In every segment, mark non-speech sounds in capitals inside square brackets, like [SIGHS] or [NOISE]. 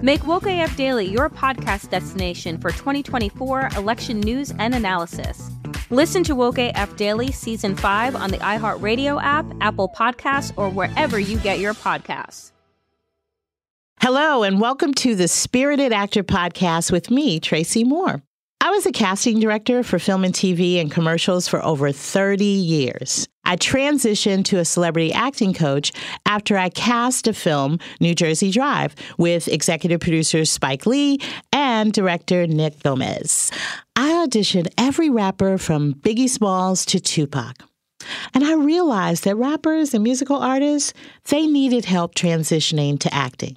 Make Woke AF Daily your podcast destination for 2024 election news and analysis. Listen to Woke AF Daily Season 5 on the iHeartRadio app, Apple Podcasts, or wherever you get your podcasts. Hello, and welcome to the Spirited Actor Podcast with me, Tracy Moore. I was a casting director for film and TV and commercials for over 30 years. I transitioned to a celebrity acting coach after I cast a film, New Jersey Drive, with executive producer Spike Lee and director Nick Gomez. I auditioned every rapper from Biggie Smalls to Tupac. And I realized that rappers and musical artists, they needed help transitioning to acting.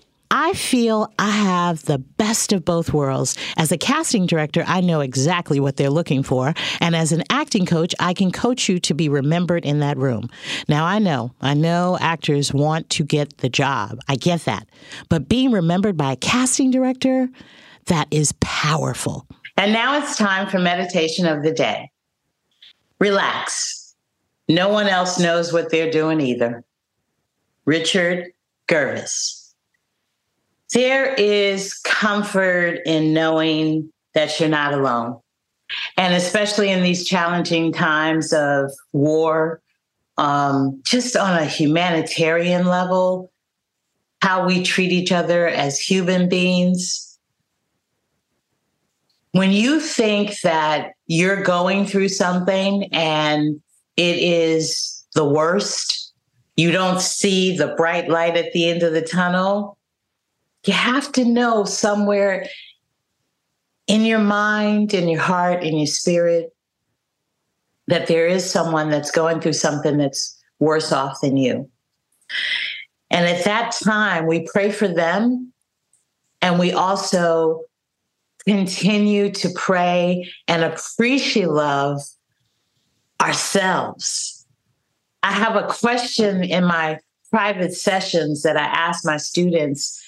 I feel I have the best of both worlds. As a casting director, I know exactly what they're looking for. And as an acting coach, I can coach you to be remembered in that room. Now, I know, I know actors want to get the job. I get that. But being remembered by a casting director, that is powerful. And now it's time for meditation of the day. Relax. No one else knows what they're doing either. Richard Gervais. There is comfort in knowing that you're not alone. And especially in these challenging times of war, um, just on a humanitarian level, how we treat each other as human beings. When you think that you're going through something and it is the worst, you don't see the bright light at the end of the tunnel, you have to know somewhere in your mind, in your heart, in your spirit, that there is someone that's going through something that's worse off than you. And at that time, we pray for them and we also continue to pray and appreciate love ourselves. I have a question in my private sessions that I ask my students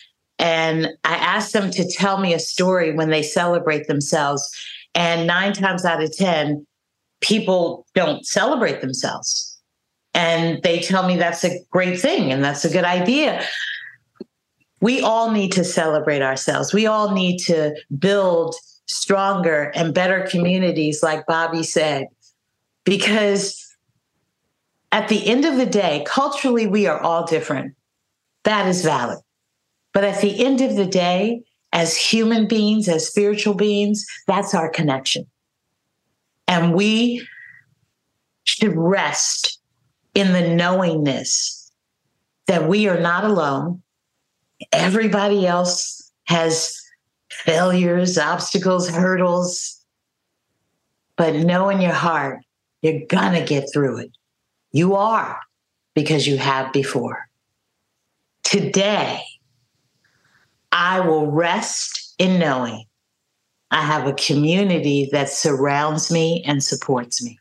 and I ask them to tell me a story when they celebrate themselves. And nine times out of 10, people don't celebrate themselves. And they tell me that's a great thing and that's a good idea. We all need to celebrate ourselves. We all need to build stronger and better communities, like Bobby said, because at the end of the day, culturally, we are all different. That is valid. But at the end of the day, as human beings, as spiritual beings, that's our connection. And we should rest in the knowingness that we are not alone. Everybody else has failures, obstacles, hurdles. But know in your heart, you're going to get through it. You are because you have before. Today, I will rest in knowing I have a community that surrounds me and supports me.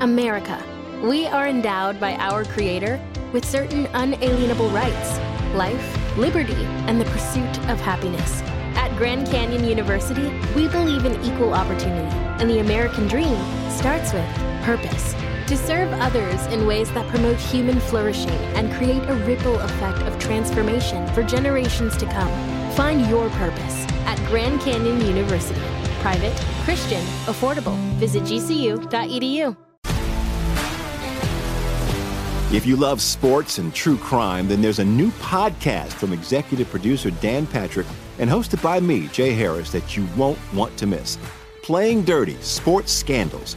America. We are endowed by our Creator with certain unalienable rights life, liberty, and the pursuit of happiness. At Grand Canyon University, we believe in equal opportunity, and the American dream starts with purpose. To serve others in ways that promote human flourishing and create a ripple effect of transformation for generations to come. Find your purpose at Grand Canyon University. Private, Christian, affordable. Visit gcu.edu. If you love sports and true crime, then there's a new podcast from executive producer Dan Patrick and hosted by me, Jay Harris, that you won't want to miss. Playing Dirty Sports Scandals.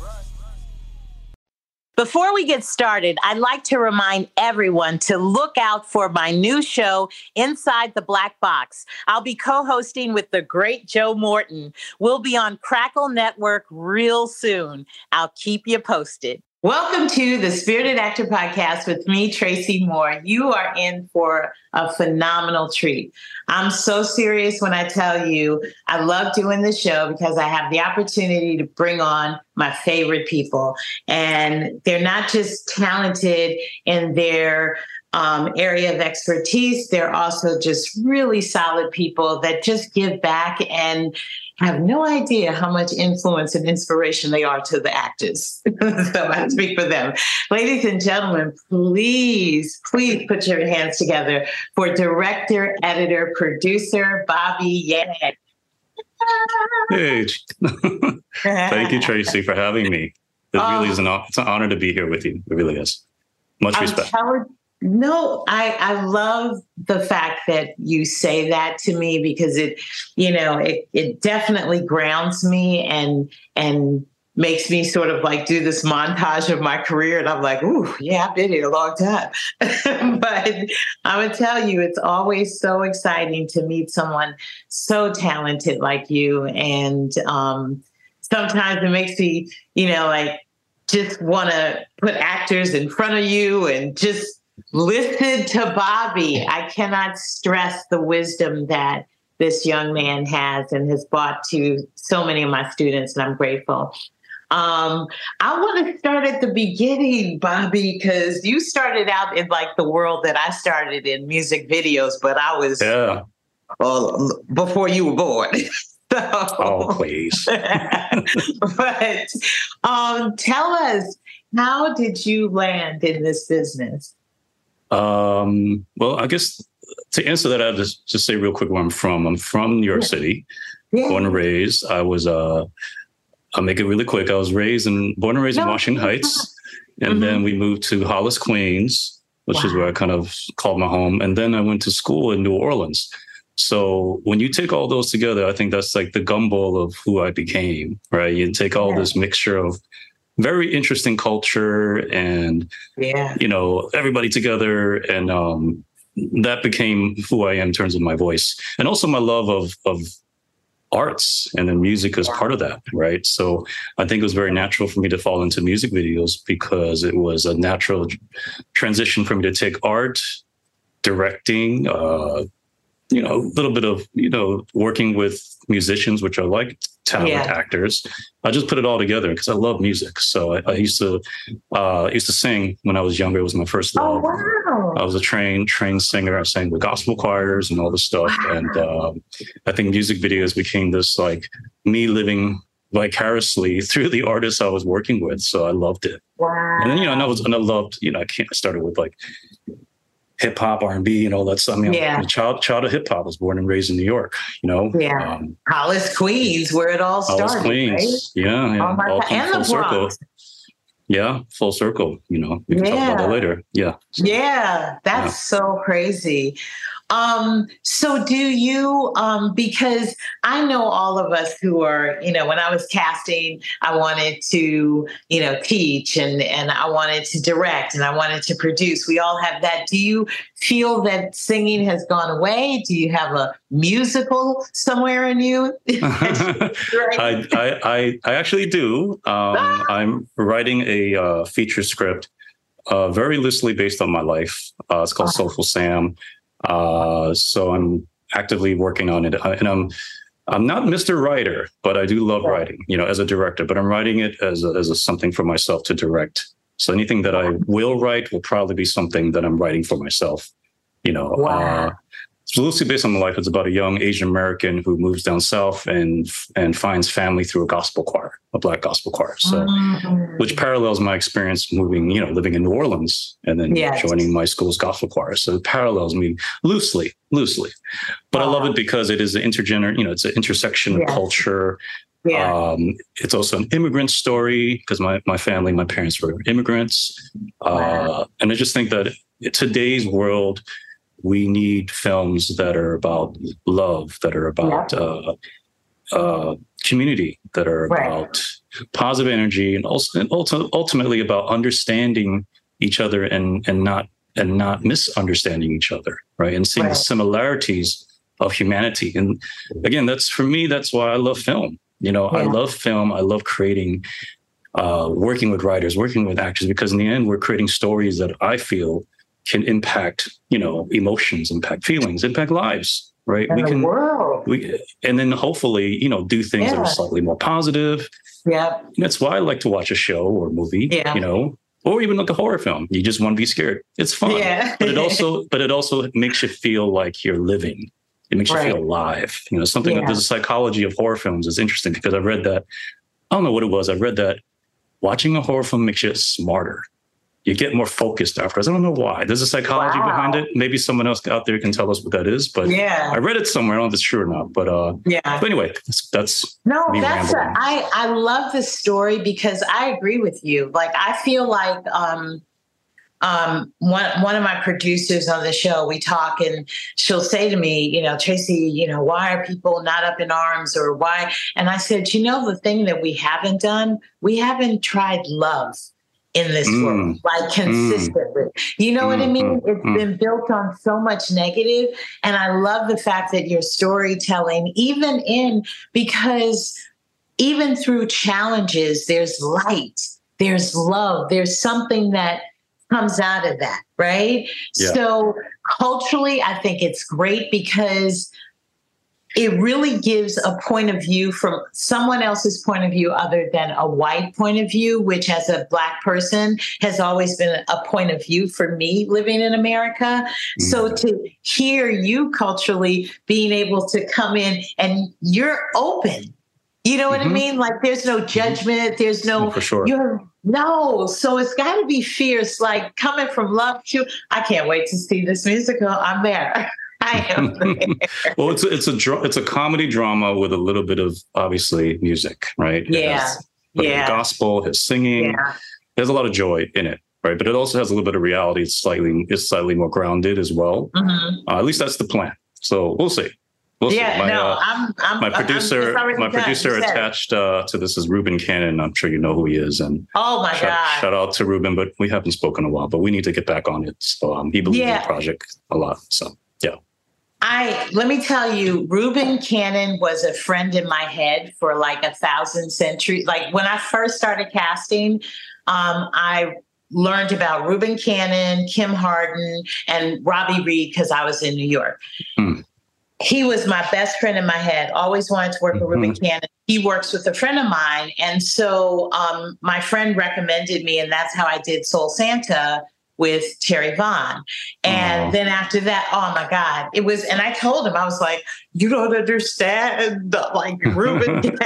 Before we get started, I'd like to remind everyone to look out for my new show, Inside the Black Box. I'll be co hosting with the great Joe Morton. We'll be on Crackle Network real soon. I'll keep you posted. Welcome to the Spirited Actor Podcast with me, Tracy Moore. You are in for a phenomenal treat. I'm so serious when I tell you I love doing the show because I have the opportunity to bring on my favorite people. And they're not just talented in their um, area of expertise, they're also just really solid people that just give back and have no idea how much influence and inspiration they are to the actors. [LAUGHS] so I speak for them. Ladies and gentlemen, please, please put your hands together for director, editor, producer Bobby Yan. Hey, [LAUGHS] thank you, Tracy, for having me. It really oh. is an, it's an honor to be here with you. It really is. Much respect. Telling, no, I, I love the fact that you say that to me because it, you know, it, it definitely grounds me and and makes me sort of like do this montage of my career. And I'm like, ooh, yeah, I've been here a long time. [LAUGHS] but I'm gonna tell you, it's always so exciting to meet someone so talented like you. And um, sometimes it makes me, you know, like just want to put actors in front of you and just listen to Bobby. I cannot stress the wisdom that this young man has and has brought to so many of my students, and I'm grateful. Um, I want to start at the beginning, Bobby, because you started out in like the world that I started in music videos, but I was yeah. well before you were born. [LAUGHS] so, oh, please. [LAUGHS] but um, tell us, how did you land in this business? Um, well, I guess to answer that, I'll just, just say real quick where I'm from. I'm from New York yeah. City, yeah. born and raised. I was, uh, I'll make it really quick. I was raised and born and raised no. in Washington Heights. And mm-hmm. then we moved to Hollis, Queens, which wow. is where I kind of called my home. And then I went to school in New Orleans. So when you take all those together, I think that's like the gumbo of who I became, right? You take all yeah. this mixture of very interesting culture and yeah. you know everybody together. And um that became who I am in terms of my voice and also my love of of arts and then music is part of that right? So i think it was very natural for me to fall into music videos because it was a natural transition for me to take art directing uh you know a little bit of you know working with musicians which i like talent yeah. actors. I just put it all together because I love music. So I, I used to uh, used to sing when I was younger. It was my first oh, love. Oh, wow. I was a trained trained singer. I sang with gospel choirs and all this stuff. Wow. And um, I think music videos became this like me living vicariously [LAUGHS] through the artists I was working with. So I loved it. Wow. And then you know, and I was and I loved you know I can't I started with like hip hop, R and B, and all that stuff. I mean, yeah. I'm a child child of hip hop. Was born and raised in New York. You know, yeah, um, Hollis, Queens, where it all started. Hollis, Queens, right? yeah, yeah. Oh all and full circle. Yeah, full circle. You know, we can yeah. talk about that later. Yeah, so, yeah, that's yeah. so crazy. Um, so do you, um, because I know all of us who are, you know, when I was casting, I wanted to, you know, teach and, and I wanted to direct and I wanted to produce. We all have that. Do you feel that singing has gone away? Do you have a musical somewhere in you? [LAUGHS] [LAUGHS] I, I, I, I, actually do. Um, ah! I'm writing a uh, feature script uh, very loosely based on my life. Uh, it's called uh-huh. Soulful Sam. Uh, so I'm actively working on it, and I'm I'm not Mr. Writer, but I do love writing. You know, as a director, but I'm writing it as a, as a, something for myself to direct. So anything that I will write will probably be something that I'm writing for myself. You know, wow. uh, it's loosely based on my life. It's about a young Asian American who moves down south and and finds family through a gospel choir, a black gospel choir. So, mm-hmm. which parallels my experience moving, you know, living in New Orleans and then yes. joining my school's gospel choir. So it parallels me loosely, loosely. But I love it because it is an intergener, you know, it's an intersection yes. of culture. Yeah. Um, it's also an immigrant story because my, my family, my parents were immigrants. Wow. Uh, and I just think that today's world, we need films that are about love, that are about yeah. uh, uh, community, that are right. about positive energy, and also and ultimately about understanding each other and and not and not misunderstanding each other, right? And seeing right. the similarities of humanity. And again, that's for me. That's why I love film. You know, yeah. I love film. I love creating, uh, working with writers, working with actors, because in the end, we're creating stories that I feel can impact, you know, emotions, impact feelings, impact lives, right? we can world. we and then hopefully, you know, do things yeah. that are slightly more positive. Yeah. That's why I like to watch a show or a movie, yeah. you know, or even like a horror film. You just want to be scared. It's fun. Yeah. but it also but it also makes you feel like you're living. It makes right. you feel alive. You know, something yeah. there's a psychology of horror films is interesting because I read that I don't know what it was. I read that watching a horror film makes you smarter you get more focused afterwards. I don't know why. There's a psychology wow. behind it. Maybe someone else out there can tell us what that is. But yeah, I read it somewhere. I don't know if it's true or not. But uh, yeah. But anyway, that's, that's no. That's a, I I love this story because I agree with you. Like I feel like um um, one one of my producers on the show, we talk, and she'll say to me, you know, Tracy, you know, why are people not up in arms, or why? And I said, you know, the thing that we haven't done, we haven't tried love in this mm. world, like mm. consistently. Mm. You know mm. what I mean? Mm, it's mm. been built on so much negative, And I love the fact that your storytelling, even in, because even through challenges, there's light. there's love, there's something that comes out of that, right? Yeah. So culturally, I think it's great because it really gives a point of view from someone else's point of view other than a white point of view, which as a black person has always been a point of view for me living in America. So to hear you culturally being able to come in and you're open. You know what I Mhm. mean? Like there's no judgment, there's no Oh, for sure. you're no, so it's got to be fierce. Like coming from love to, I can't wait to see this musical. I'm there. [LAUGHS] I am [LAUGHS] well, it's a, it's a dra- it's a comedy drama with a little bit of obviously music, right? Yeah. has Yeah. gospel, his singing. yeah. There's a lot of joy in it, right? But it also has a little bit of reality. It's slightly it's slightly more grounded as well. Mhm. Uh, at least that's the plan. So we'll see. We'll Yeah, see. My, no, uh, I'm, I'm. my I'm- producer, my done. producer attached uh, to this is Reuben Cannon. I'm sure you know who he is, and Oh my shout, god! shout out to Reuben. But we haven't spoken in a while. But we need to get back on it. So um, he believes in the project a lot. So yeah, I let me tell you, Reuben Cannon was a friend in my head for like a thousand centuries. Like when I first started casting, um, I learned about Reuben Cannon, Kim Hardin, and Robi Reed because I was in New York. Hmm. He was my best friend in my head. Always wanted to work with Reuben Mm-hmm. Cannon. He works with a friend of mine, and so um, my friend recommended me, and that's how I did Soul Santa with Terri Vaughn. And then after that, oh my God, it was, and I told him, I was like, you don't understand, like [LAUGHS] Reuben, [LAUGHS]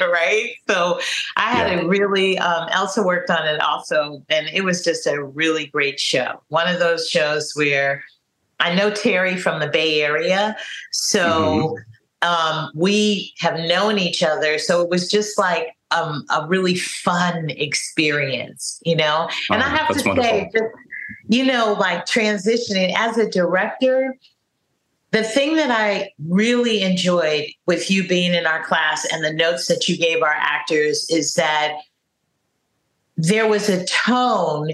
right? So I had a really, um, Elsa worked on it also, and it was just a really great show. One of those shows where I know Terri from the Bay Area. So um, we have known each other. So it was just like um, a really fun experience, you know? And Oh, I have to that's say, just, you know, like transitioning as a director, the thing that I really enjoyed with you being in our class and the notes that you gave our actors is that there was a tone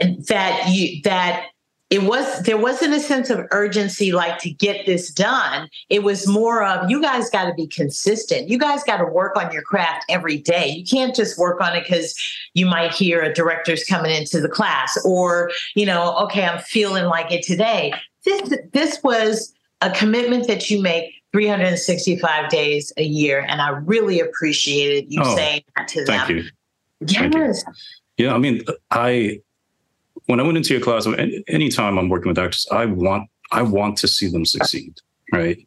that you that it was there wasn't a sense of urgency like to get this done. It was more of you guys got to be consistent. You guys got to work on your craft every day. You can't just work on it because you might hear a director's coming into the class or you know okay i'm feeling like it today. This this was a commitment that you make 365 days a year and i really appreciated you Oh, saying that to thank them. you. Thank you. yes. Yeah, I mean, I when I went into your class, anytime I'm working with actors, I want I want to see them succeed, right?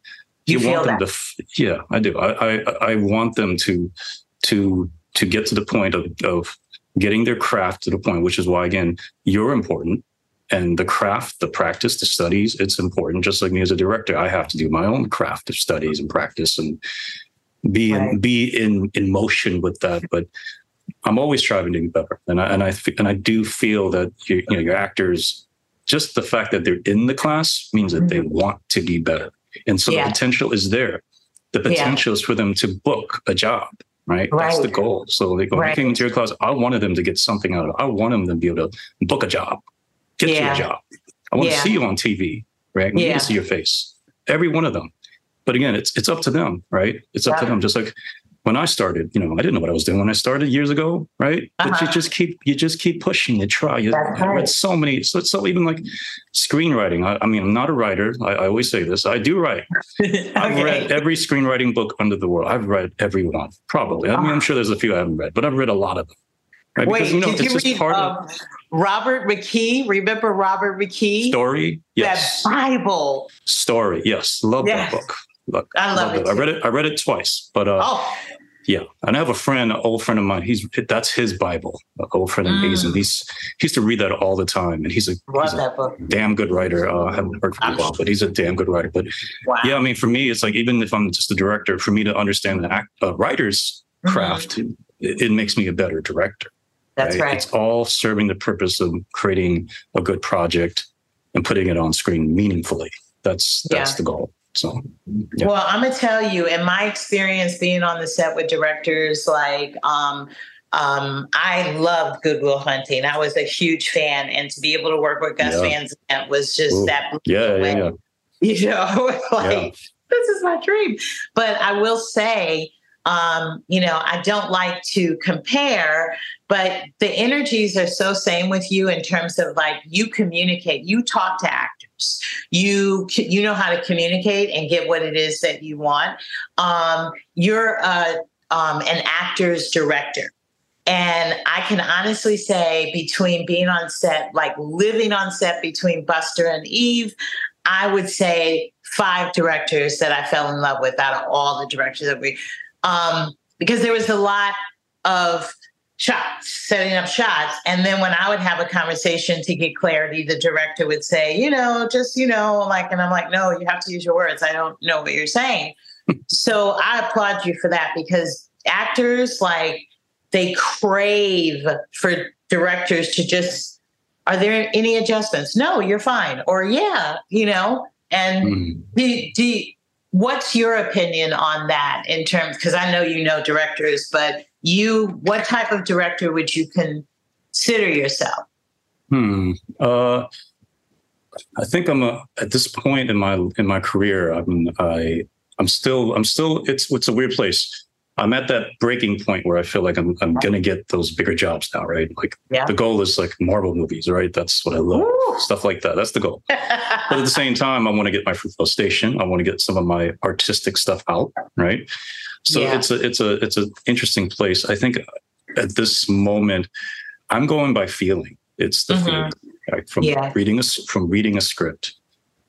You feel want them that? to, yeah, I do. I, I I want them to to to get to the point of of getting their craft to the point, which is why again you're important, and the craft, the practice, the studies, it's important. Just like me as a director, I have to do my own craft of studies and practice and be in, be in in motion with that, but. I'm always striving to be better, and I and I and I do feel that you, you know your actors, just the fact that they're in the class means that they want to be better, and so Mm-hmm. Yeah. the potential is there. The Yeah. potential is for them to book a job, right? That's the goal. So they go Right. came into your class. I wanted them to get something out of it. I want them to be able to book a job, get you a job. I want Yeah. to see you on TV, right? I need Yeah. to see your face, every one of them. But again, it's it's up to them, right? It's up to them. Just like when I started, you know, I didn't know what I was doing when I started years ago, right? But you Uh-huh. just keep you just keep pushing, you try. You, That's I read right. so many, so, so even like screenwriting. I, I mean, I'm not a writer. I, I always say this. I do write. [LAUGHS] I've read every screenwriting book under the world. I've read every one, probably. I mean, I'm sure there's a few I haven't read, but I've read a lot of them. Right? Wait, because you know, did you read um, of Robert McKee? Remember Robert McKee? story. Yes, That Bible. story. Yes, love Yes. that book. Look, I love it I read it. I read it twice, but uh, Oh, Yeah, and I have a friend, an old friend of mine. He's that's his Bible. An old friend of his, and he's he used to read that all the time. And he's a, love he's a that book. damn good writer. Uh, I haven't heard from him while, but he's a damn good writer. But Wow. yeah, I mean, for me, it's like even if I'm just a director, for me to understand the act, uh, writer's Mhm. craft, it, it makes me a better director. That's right. It's all serving the purpose of creating a good project and putting it on screen meaningfully. That's that's Yeah. the goal. So yeah. Well, I'm gonna tell you, in my experience being on the set with directors, like um, um, I loved Good Will Hunting. I was a huge fan, and to be able to work with Gus Yeah. Van Sant was just Ooh. that. yeah, yeah, yeah. [LAUGHS] You know, [LAUGHS] like this is my dream. But I will say, Um, you know, I don't like to compare, but the energies are so same with you in terms of like you communicate, you talk to actors, you you know how to communicate and get what it is that you want. Um, you're a, um, an actor's director. And I can honestly say, between being on set, like living on set between Busta and Eve, I would say five directors that I fell in love with out of all the directors that we, um, because there was a lot of shots, setting up shots. And then when I would have a conversation to get clarity, the director would say, you know, just, you know, like, and I'm like, no, you have to use your words. I don't know what you're saying. [LAUGHS] so I applaud you for that because actors, like, they crave for directors to just are there any adjustments no you're fine or yeah you know and mm-hmm. do, do, what's your opinion on that in terms because i know you know directors but you what type of director would you consider yourself hmm uh i think i'm a at this point in my in my career i'm i i'm still i'm still it's it's a weird place I'm at that breaking point where I feel like I'm I'm gonna get those bigger jobs now, right? Like yeah. the goal is like Marvel movies, right? That's what I love, Woo! stuff like that. That's the goal. [LAUGHS] but at the same time, I want to get my Fruitvale Station. I want to get some of my artistic stuff out, right? So yeah. it's a it's a it's an interesting place. I think at this moment, I'm going by feeling. It's the mm-hmm. feeling right? from yeah. reading a from reading a script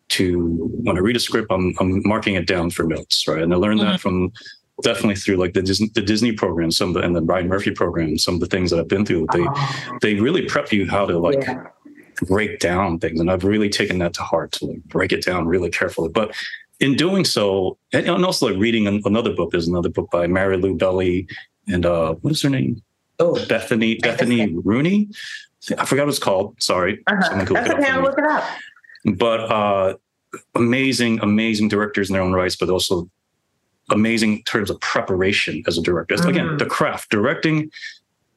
to when I read a script, I'm I'm marking it down for notes, right? And I learned mm-hmm. that from definitely through like the Disney, the Disney program, some of the, and the Brian Murphy program, some of the things that I've been through, they oh. they really prep you how to like yeah. break down things, and I've really taken that to heart to like break it down really carefully. But in doing so, and also like reading another book, there's another book by Mary Lou Belli and uh, what is her name? Oh, Bethany Bethany Rooney. I forgot what it's called. Sorry, uh-huh. That's okay. I'll look it up. But uh, amazing, amazing directors in their own rights, but also amazing in terms of preparation as a director. Mm. Again, the craft directing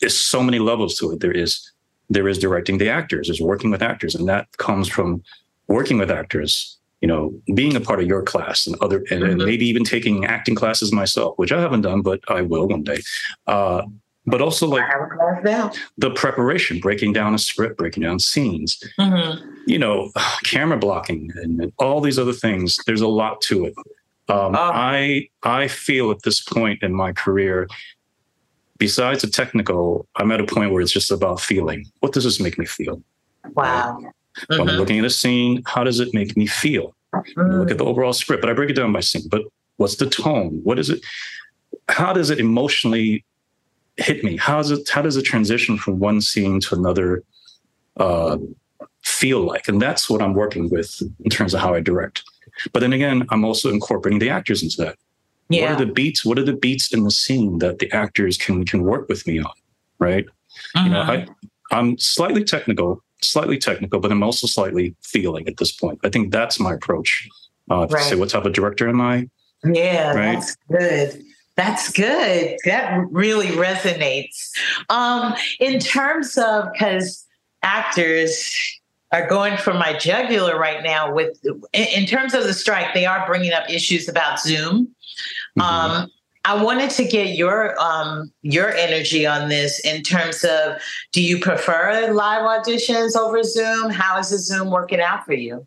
is so many levels to it. There is there is directing the actors, there's working with actors, and that comes from working with actors. You know, being a part of your class and other, and, mm-hmm. and maybe even taking acting classes myself, which I haven't done, but I will one day. Uh, but also like the preparation, breaking down a script, breaking down scenes, mm-hmm. you know, [SIGHS] camera blocking, and, and all these other things. There's a lot to it. Um, oh. I I feel at this point in my career, besides the technical, I'm at a point where it's just about feeling. What does this make me feel? Wow. Right? Mm-hmm. When I'm looking at a scene, how does it make me feel? Mm-hmm. Look at the overall script, but I break it down by scene. But what's the tone? What is it? How does it emotionally hit me? How does it? How does it transition from one scene to another? Uh, feel like, and that's what I'm working with in terms of how I direct. But then again, I'm also incorporating the actors into that. Yeah. What are the beats? What are the beats in the scene that the actors can can work with me on? Right. Uh-huh. You know, mm-hmm. I I'm slightly technical, slightly technical, but I'm also slightly feeling at this point. I think that's my approach. Uh, right. say what type of director am I? Yeah, right? that's good. That's good. That really resonates. Um, in terms of because actors, are going for my jugular right now with in terms of the strike they are bringing up issues about zoom mm-hmm. um, i wanted to get your um, your energy on this in terms of do you prefer live auditions over zoom? How is the zoom working out for you?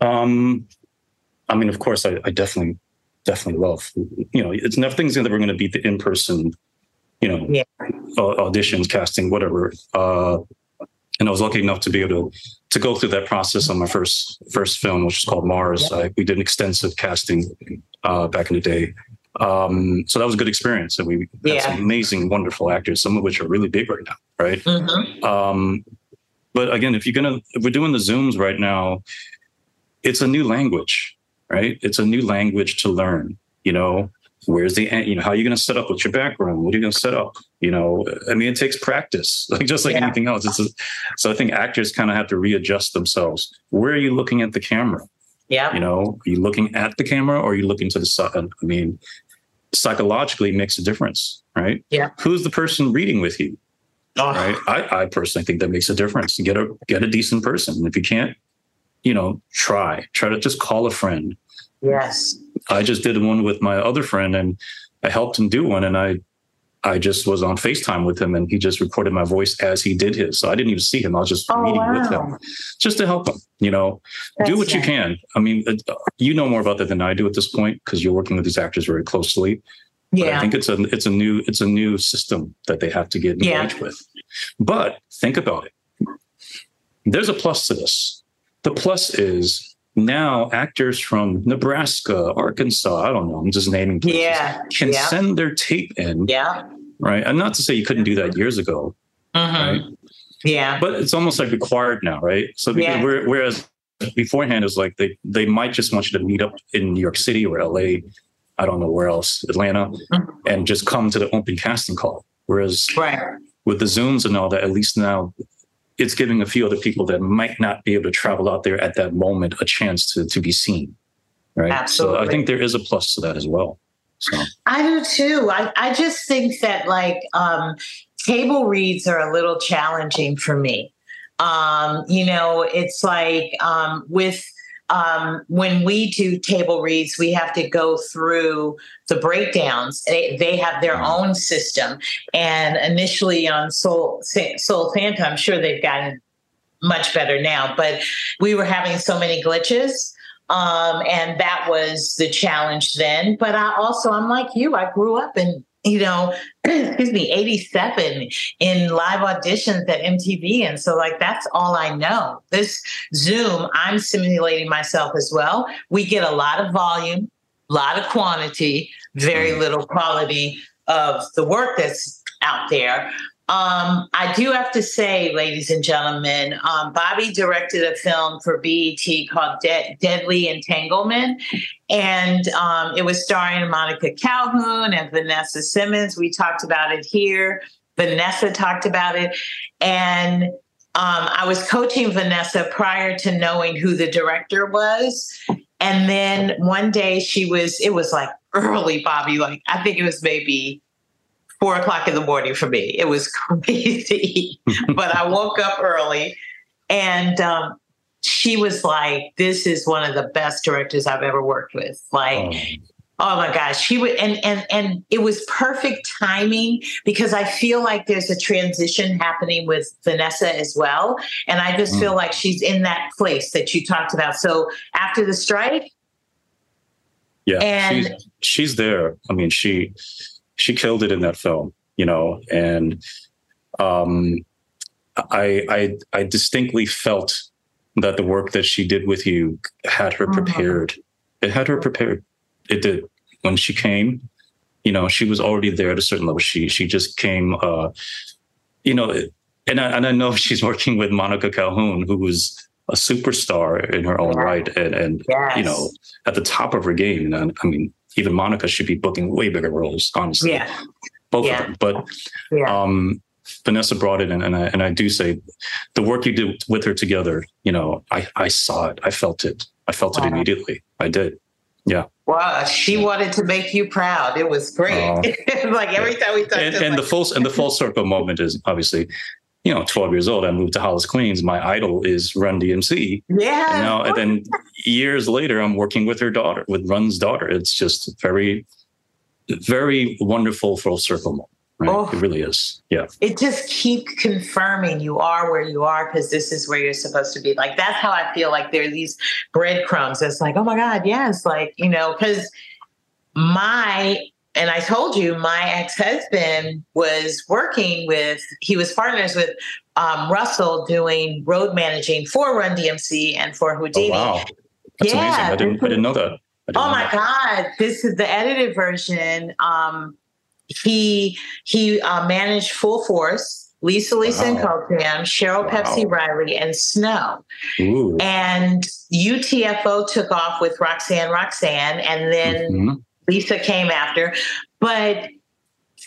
Um i mean of course i, I definitely definitely love you know it's nothing's ever going to beat the in-person you know yeah. auditions casting whatever. Uh and I was lucky enough to be able to to go through that process on my first first film, which is called Mars. I, we did an extensive casting uh, back in the day, um, so that was a good experience, and we had yeah. some amazing, wonderful actors, some of which are really big right now, right? Mm-hmm. Um, but again, if you're gonna, if we're doing the zooms right now, it's a new language, right? It's a new language to learn. You know, where's the you know how are you going to set up with your background what are you going to set up you know i mean it takes practice [LAUGHS] like just like yeah. anything else it's a, so i think actors kind of have to readjust themselves where are you looking at the camera yeah you know are you looking at the camera or are you looking to the side i mean psychologically makes a difference right? Yeah. Who's the person reading with you oh. right? I, I personally think that makes a difference. Get a get a decent person. And if you can't you know try. Try to just call a friend. Yes. I just did one with my other friend, and I helped him do one, and I I just was on FaceTime with him, and he just recorded my voice as he did his. So I didn't even see him. I was just Oh, meeting wow. with him, just to help him. You know, do That's what you can. I mean, uh, you know more about that than I do at this point because you're working with these actors very closely. But I think it's a it's a new it's a new system that they have to get Yeah. engaged with. But think about it. There's a plus to this. The plus is now actors from Nebraska, Arkansas, I don't know, I'm just naming places, Yeah. can Yeah. send their tape in, Yeah. right? And not to say you couldn't do that years ago, Mhm. right? Yeah. But it's almost like required now, right? So because Yeah. whereas beforehand it was like they they might just want you to meet up in New York City or LA, I don't know where else, Atlanta, Mhm. and just come to the open casting call. Whereas Right. with the Zooms and all that, at least now it's giving a few other people that might not be able to travel out there at that moment a chance to to be seen. Right. Absolutely. So I think there is a plus to that as well. So I do too. I, I just think that like um, table reads are a little challenging for me. Um, you know, it's like um, with um, when we do table reads, we have to go through the breakdowns. They, they have their own system. And initially on Soul, Soul Santa, I'm sure they've gotten much better now, but we were having so many glitches. Um, and that was the challenge then. But I also, I'm like you, I grew up in, you know, [CLEARS THROAT] excuse me, 87 in live auditions at MTV. And so, like, that's all I know. This Zoom, I'm simulating myself as well. We get a lot of volume, a lot of quantity, very mm. little quality of the work that's out there. Um, I do have to say, ladies and gentlemen, um, Bobby directed a film for BET called De- Deadly Entanglement, and um, it was starring Monica Calhoun and Vanessa Simmons. We talked about it here. Vanessa talked about it, and um, I was coaching Vanessa prior to knowing who the director was. And then one day she was, it was like early, Bobby, like I think it was maybe four o'clock in the morning for me. It was [LAUGHS] crazy, [LAUGHS] but I woke up early and um, she was like, This is one of the best directors I've ever worked with. Like, um, Oh my gosh, she would, and and and it was perfect timing because I feel like there's a transition happening with Vanessa as well, and I just Mm. feel like she's in that place that you talked about. So after the strike, yeah, And- she's she's there. I mean, she she killed it in that film, you know, and um, I I I distinctly felt that the work that she did with you had her Mhm. prepared. It had her prepared. It did. When she came, you know, she was already there at a certain level. She she just came, uh, you know, and I, and I know [LAUGHS] she's working with Monica Calhoun, who was a superstar in her own right, and and Yes. you know, at the top of her game. And I mean, even Monica should be booking way bigger roles, honestly. yeah, both Yeah. of them. But yeah, um, Vanessa brought it in, and I and I do say the work you did with her together. You know, I I saw it, I felt it, I felt it immediately. I did. Yeah. Well, she wanted to make you proud. It was great. Oh. [LAUGHS] like every time we talked, And, and the like, full and the full circle moment is obviously. You know, 12 years old, I moved to Hollis, Queens. My idol is Run DMC. yeah, You know, and then years later, I'm working with her daughter, with Run's daughter. It's just very, very wonderful full circle moment. Right? Oh. It really is. Yeah. it just keep confirming you are where you are because this is where you're supposed to be. Like that's how I feel like there are these breadcrumbs. It's like, oh my God, yes, like, you know, because my and I told you my ex-husband was working with he was partners with um, Russell doing road managing for Run DMC and for Whodini. Oh, wow. That's Yeah, amazing. I didn't, I didn't know that. Didn't Oh know my that. God! This is the edited version. Um, he he uh, managed Full Force, Lisa Lisa and Wow. Cult Jam, Cheryl Wow. Pepsi Riley, and Snow. Ooh. And UTFO took off with Roxanne Roxanne, and then Mhm. Lisa came after. But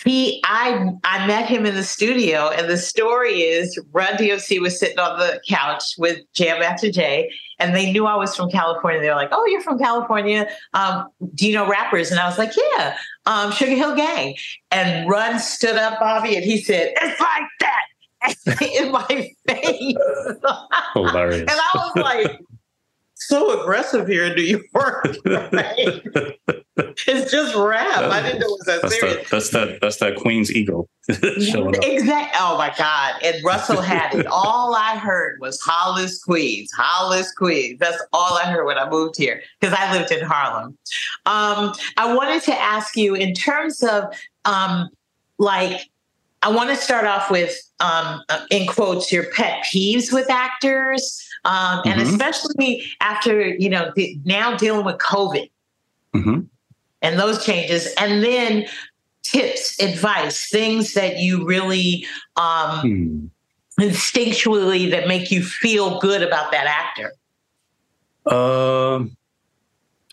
he, I, I met him in the studio, and the story is Run DMC was sitting on the couch with Jam Master Jay, and they knew I was from California. They were like, "Oh, you're from California? Um, do you know rappers?" And I was like, "Yeah, um, Sugar Hill Gang." And Run stood up, Bobby, and he said, "It's like that." [LAUGHS] in my face. Hilarious. And I was like, so aggressive here in New York. [LAUGHS] right? [LAUGHS] it's just rap. I didn't know it was that that's serious. That, that's that. That's that Queen's ego. [LAUGHS] exactly. Oh my God! And Russell [LAUGHS] had it. all I heard was Hollis Queens, Hollis Queens. That's all I heard when I moved here because I lived in Harlem. Um, I wanted to ask you in terms of um, like I want to start off with, um, uh, in quotes, your pet peeves with actors, um, and Mhm. especially after you know the, now dealing with COVID hmm and those changes, and then tips, advice, things that you really um, Hmm. instinctually that make you feel good about that actor. Um,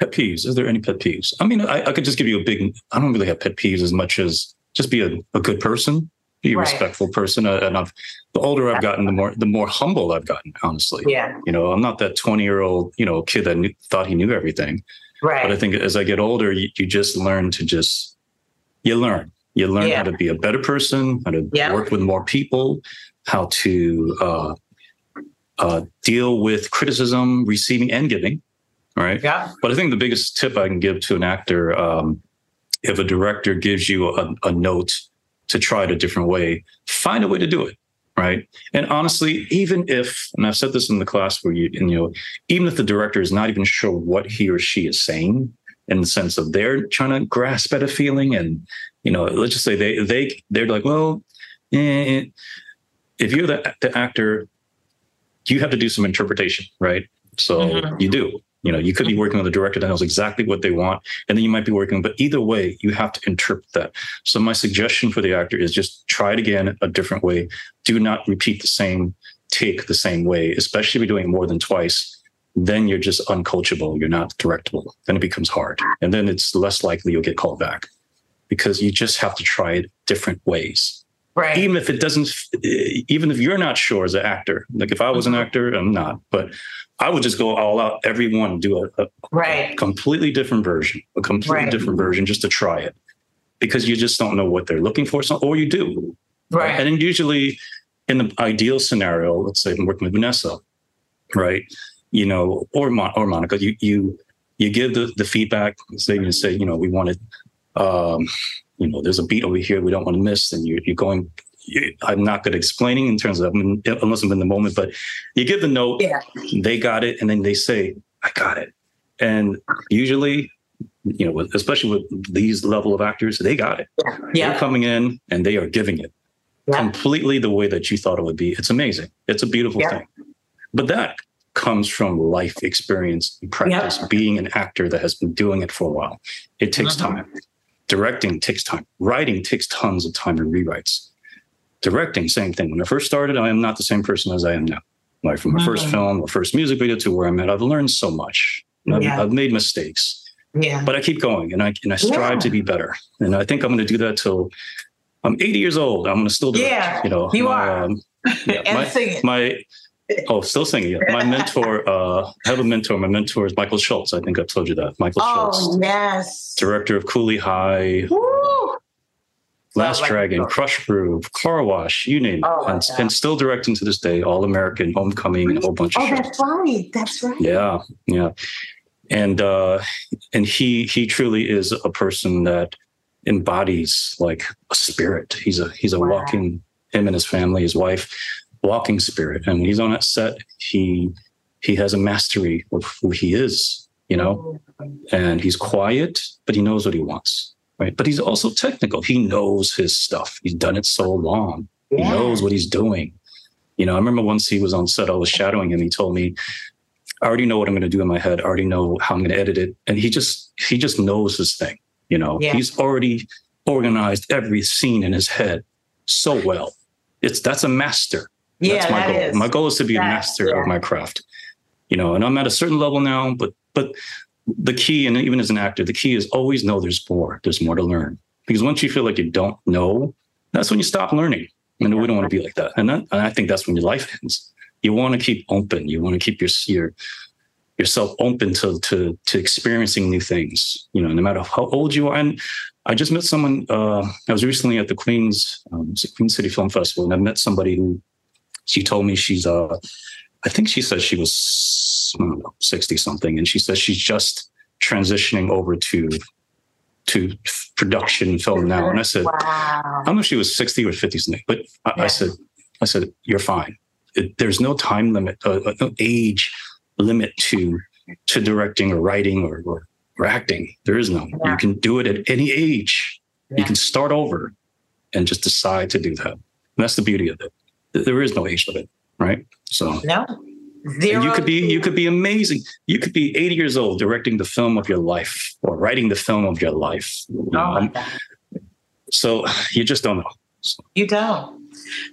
pet peeves. Is there any pet peeves? I mean, I, I could just give you a big. I don't really have pet peeves as much as just be a, a good person, be a Right. respectful person. Uh, and I've the older I've gotten, the more the more humble I've gotten. Honestly, Yeah, you know, I'm not that 20 year old you know kid that knew, thought he knew everything. Right. But I think as I get older, you, you just learn to just you learn. You learn Yeah. how to be a better person, how to Yeah. work with more people, how to uh, uh, deal with criticism, receiving and giving. Right. yeah, But I think the biggest tip I can give to an actor, um, if a director gives you a, a note to try it a different way, find a way to do it. Right. And honestly, even if, and I've said this in the class where you, and, you know, even if the director is not even sure what he or she is saying in the sense of they're trying to grasp at a feeling and, you know, let's just say they, they, they're like, well, eh, if you're the, the actor, you have to do some interpretation, right? So Mhm. you do. You know, you could be working with a director that knows exactly what they want, and then you might be working. But either way, you have to interpret that. So my suggestion for the actor is just try it again a different way. Do not repeat the same take the same way, especially if you're doing it more than twice. Then you're just uncoachable. You're not directable. Then it becomes hard, and then it's less likely you'll get called back because you just have to try it different ways right. even if it doesn't even if you're not sure as an actor like if i was an actor i'm not but i would just go all out every one do a, a right. completely different version a completely Right. different version just to try it because you just don't know what they're looking for so, or you do Right. and then usually in the ideal scenario let's say i'm working with vanessa right you know or Mon- or monica you you you give the, the feedback say you say you know we wanted um you know there's a beat over here we don't want to miss and you're, you're going you, i'm not good at explaining in terms of unless i'm in the moment but you give the note Yeah. they got it and then they say i got it and usually you know especially with these level of actors they got it Yeah, they're Yeah. coming in and they are giving it Yeah. completely the way that you thought it would be. It's amazing. It's a beautiful Yeah. thing. But that comes from life experience and practice, being an actor that has been doing it for a while. It takes Mhm. time. Directing takes time. Writing takes tons of time and rewrites. Directing, same thing. When I first started, I am not the same person as I am now. Like from my first Mhm. film or first music video to where I'm at, I've learned so much. I've, Yeah. I've made mistakes Yeah. but I keep going and I and I strive Yeah. to be better. And I think I'm going to do that till I'm 80 years old. I'm going to still do Yeah, it. You know, you my, are. um, [LAUGHS] yeah, and my, my [LAUGHS] oh, still singing. Yeah. My mentor, uh, I have a mentor. My mentor is Michael Schultz. I think I've told you that. Michael oh Schultz, yes. director of Cooley High, Woo. Last like Dragon. Krush Groove, Car Wash, you name it, Oh, and, and still directing to this day. All American, Homecoming, and a whole bunch of Oh, shows. that's right. That's right. Yeah, yeah. And uh and he he truly is a person that embodies like a spirit. He's a he's a Wow. walking him and his family, his wife, walking spirit. And when he's on that set, he he has a mastery of who he is, you know, and he's quiet, but he knows what he wants. Right. But he's also technical. He knows his stuff. He's done it so long. He knows what he's doing. You know, I remember once he was on set, I was shadowing him. He told me, I already know what I'm going to do in my head. I already know how I'm going to edit it. And he just, he just knows his thing. You know, Yeah. he's already organized every scene in his head so well. It's, that's a master. Yeah, that's my that goal. is. My goal is to be a master yeah. of my craft. You know, and I'm at a certain level now, but, but the key, and even as an actor, the key is always know there's more. There's more to learn. Because once you feel like you don't know, that's when you stop learning. And we don't want to be like that. And, that, and I think that's when your life ends. You want to keep open. You want to keep your your yourself open to to to experiencing new things. You know, no matter how old you are. And I just met someone. Uh, I was recently at the Queens um, Queen City Film Festival, and I met somebody who she told me she's uh, I think she said she was know, sixty something, and she says she's just transitioning over to to production film now. And I said, wow. I don't know if she was 60 or 50 something, but I, yeah. I said, I said, you're fine. It, there's no time limit, uh, uh, no age limit to to directing or writing or, or, or acting. There is no. Yeah. You can do it at any age. Yeah. You can start over and just decide to do that. And that's the beauty of it. There is no age limit, right? So no. Zero. you could be you could be amazing. You could be 80 years old directing the film of your life or writing the film of your life. Oh so you just don't know. So. You don't.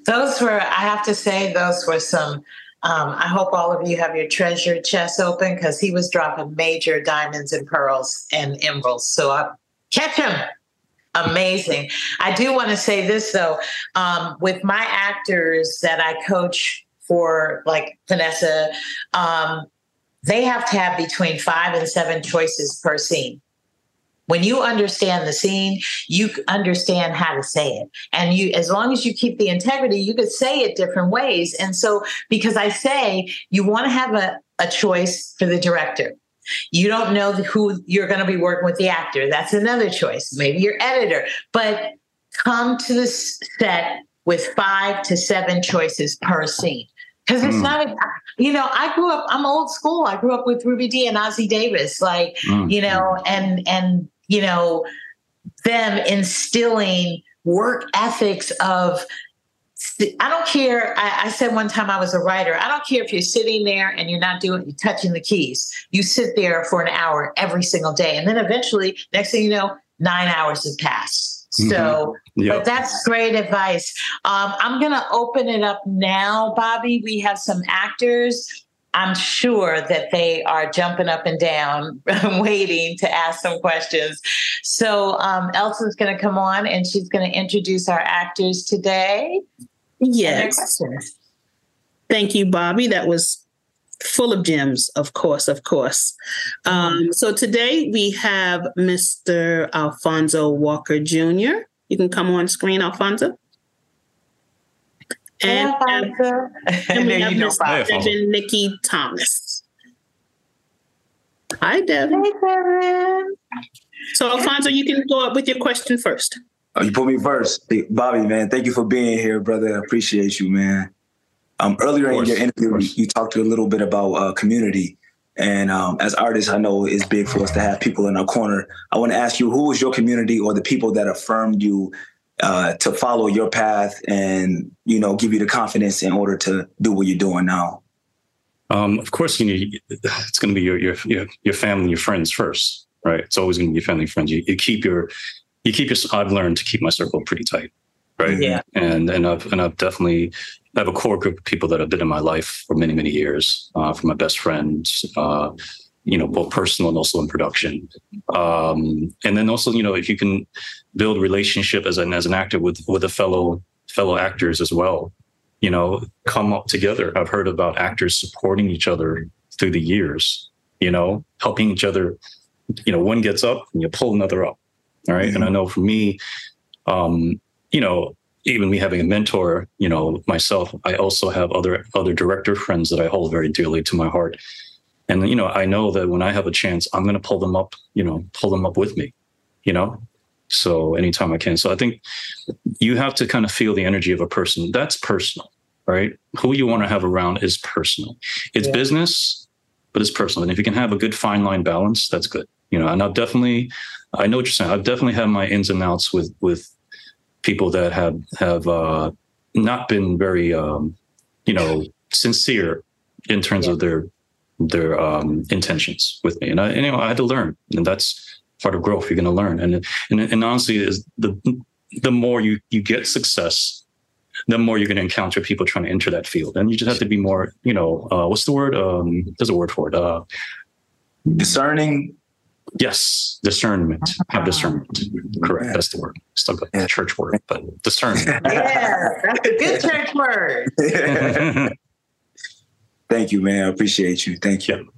Those were I have to say those were some um, I hope all of you have your treasure chest open because he was dropping major diamonds and pearls and emeralds. So I catch him. Amazing. I do want to say this though, um, with my actors that I coach for, like Vanessa, um, they have to have between five and seven choices per scene. When you understand the scene, you understand how to say it. And you as long as you keep the integrity, you could say it different ways. And so because I say you want to have a, a choice for the director. You don't know who you're going to be working with the actor. That's another choice. Maybe your editor. But come to the set with five to seven choices per scene because it's mm. not a, you know i grew up i'm old school i grew up with Ruby Dee and ossie davis like mm. you know and and you know, them instilling work ethics of I don't care. I, I, said one time I was a writer. I don't care if you're sitting there and you're not doing, you're touching the keys. You sit there for an hour every single day. And then eventually, next thing you know, nine hours have passed. Mm-hmm. So, yep. but that's great advice. Um, I'm going to open it up now, Bobby. We have some actors I'm sure that they are jumping up and down, [LAUGHS] waiting to ask some questions. So um, Elsa's going to come on and she's going to introduce our actors today. Yes. Thank you, Bobby. That was full of gems, of course, of course. Um, so today we have Mr. Alfonso Walker Jr. You can come on screen, Alfonso. And, um, [LAUGHS] and we have Miss Devin Nikki Thomas. Hi, Devin. Hey, Devin. So, Alfonso, you can go up with your question first. Oh, you put me first. Hey, Bobby, man, thank you for being here, brother. I appreciate you, man. Um, earlier in your interview, you talked a little bit about uh, community. And um, as artists, I know it's big for us to have people in our corner. I want to ask you, who was your community or the people that affirmed you uh, to follow your path and you know give you the confidence in order to do what you're doing now? Um, of course, you know it's going to be your your your family, your friends first, right? It's always going to be your family, and friends. You, you keep your you keep your. I've learned to keep my circle pretty tight, right? Yeah. And and I've and I've definitely I have a core group of people that have been in my life for many many years. Uh, from my best friends, uh, you know, both personal and also in production. Um, and then also, you know, if you can build relationship as an as an actor with with a fellow fellow actors as well, you know, come up together. I've heard about actors supporting each other through the years, you know, helping each other. You know, one gets up and you pull another up. All right? mm-hmm. And I know for me, um, you know, even me having a mentor, you know, myself, I also have other other director friends that I hold very dearly to my heart and you know i know that when i have a chance i'm going to pull them up you know pull them up with me you know so anytime i can. So i think you have to kind of feel the energy of a person. That's personal right? Who you want to have around is personal. It's yeah. business but it's personal. And if you can have a good fine line balance that's good. You know and i've definitely i know what you're saying. I've definitely had my ins and outs with with people that have have uh not been very um you know sincere in terms yeah. of their their um, intentions with me. And I, and, you know, I had to learn, and that's part of growth. You're going to learn, and, and and honestly, is the the more you you get success, the more you're going to encounter people trying to enter that field, and you just have to be more, you know, uh, what's the word? Um, there's a word for it. Uh, discerning. Yes, discernment. Have discernment. Correct. That's the word. Still got the church word, but discernment. [LAUGHS] yeah, that's a good church word. [LAUGHS] Thank you, man. I appreciate you. Thank you.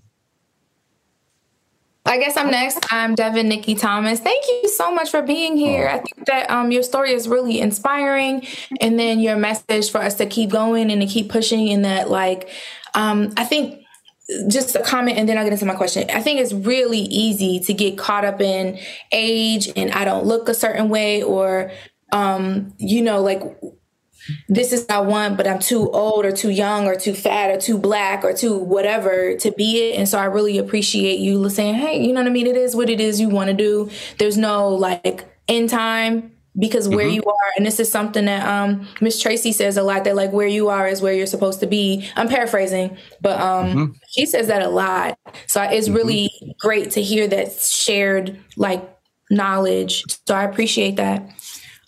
I guess I'm next. I'm Devin Nikki Thomas. Thank you so much for being here. I think that um, your story is really inspiring, and then your message for us to keep going and to keep pushing. And that, like, um, I think just a comment and then I'll get into my question. I think it's really easy to get caught up in age and I don't look a certain way or um, you know, like this is I want, but I'm too old or too young or too fat or too black or too whatever to be it. And so I really appreciate you saying, hey, you know what I mean? It is what it is you want to do. There's no like end time because where mm-hmm. you are, and this is something that um Miss Tracy says a lot that like where you are is where you're supposed to be. I'm paraphrasing, but um mm-hmm. she says that a lot. So it's mm-hmm. really great to hear that shared like knowledge. So I appreciate that.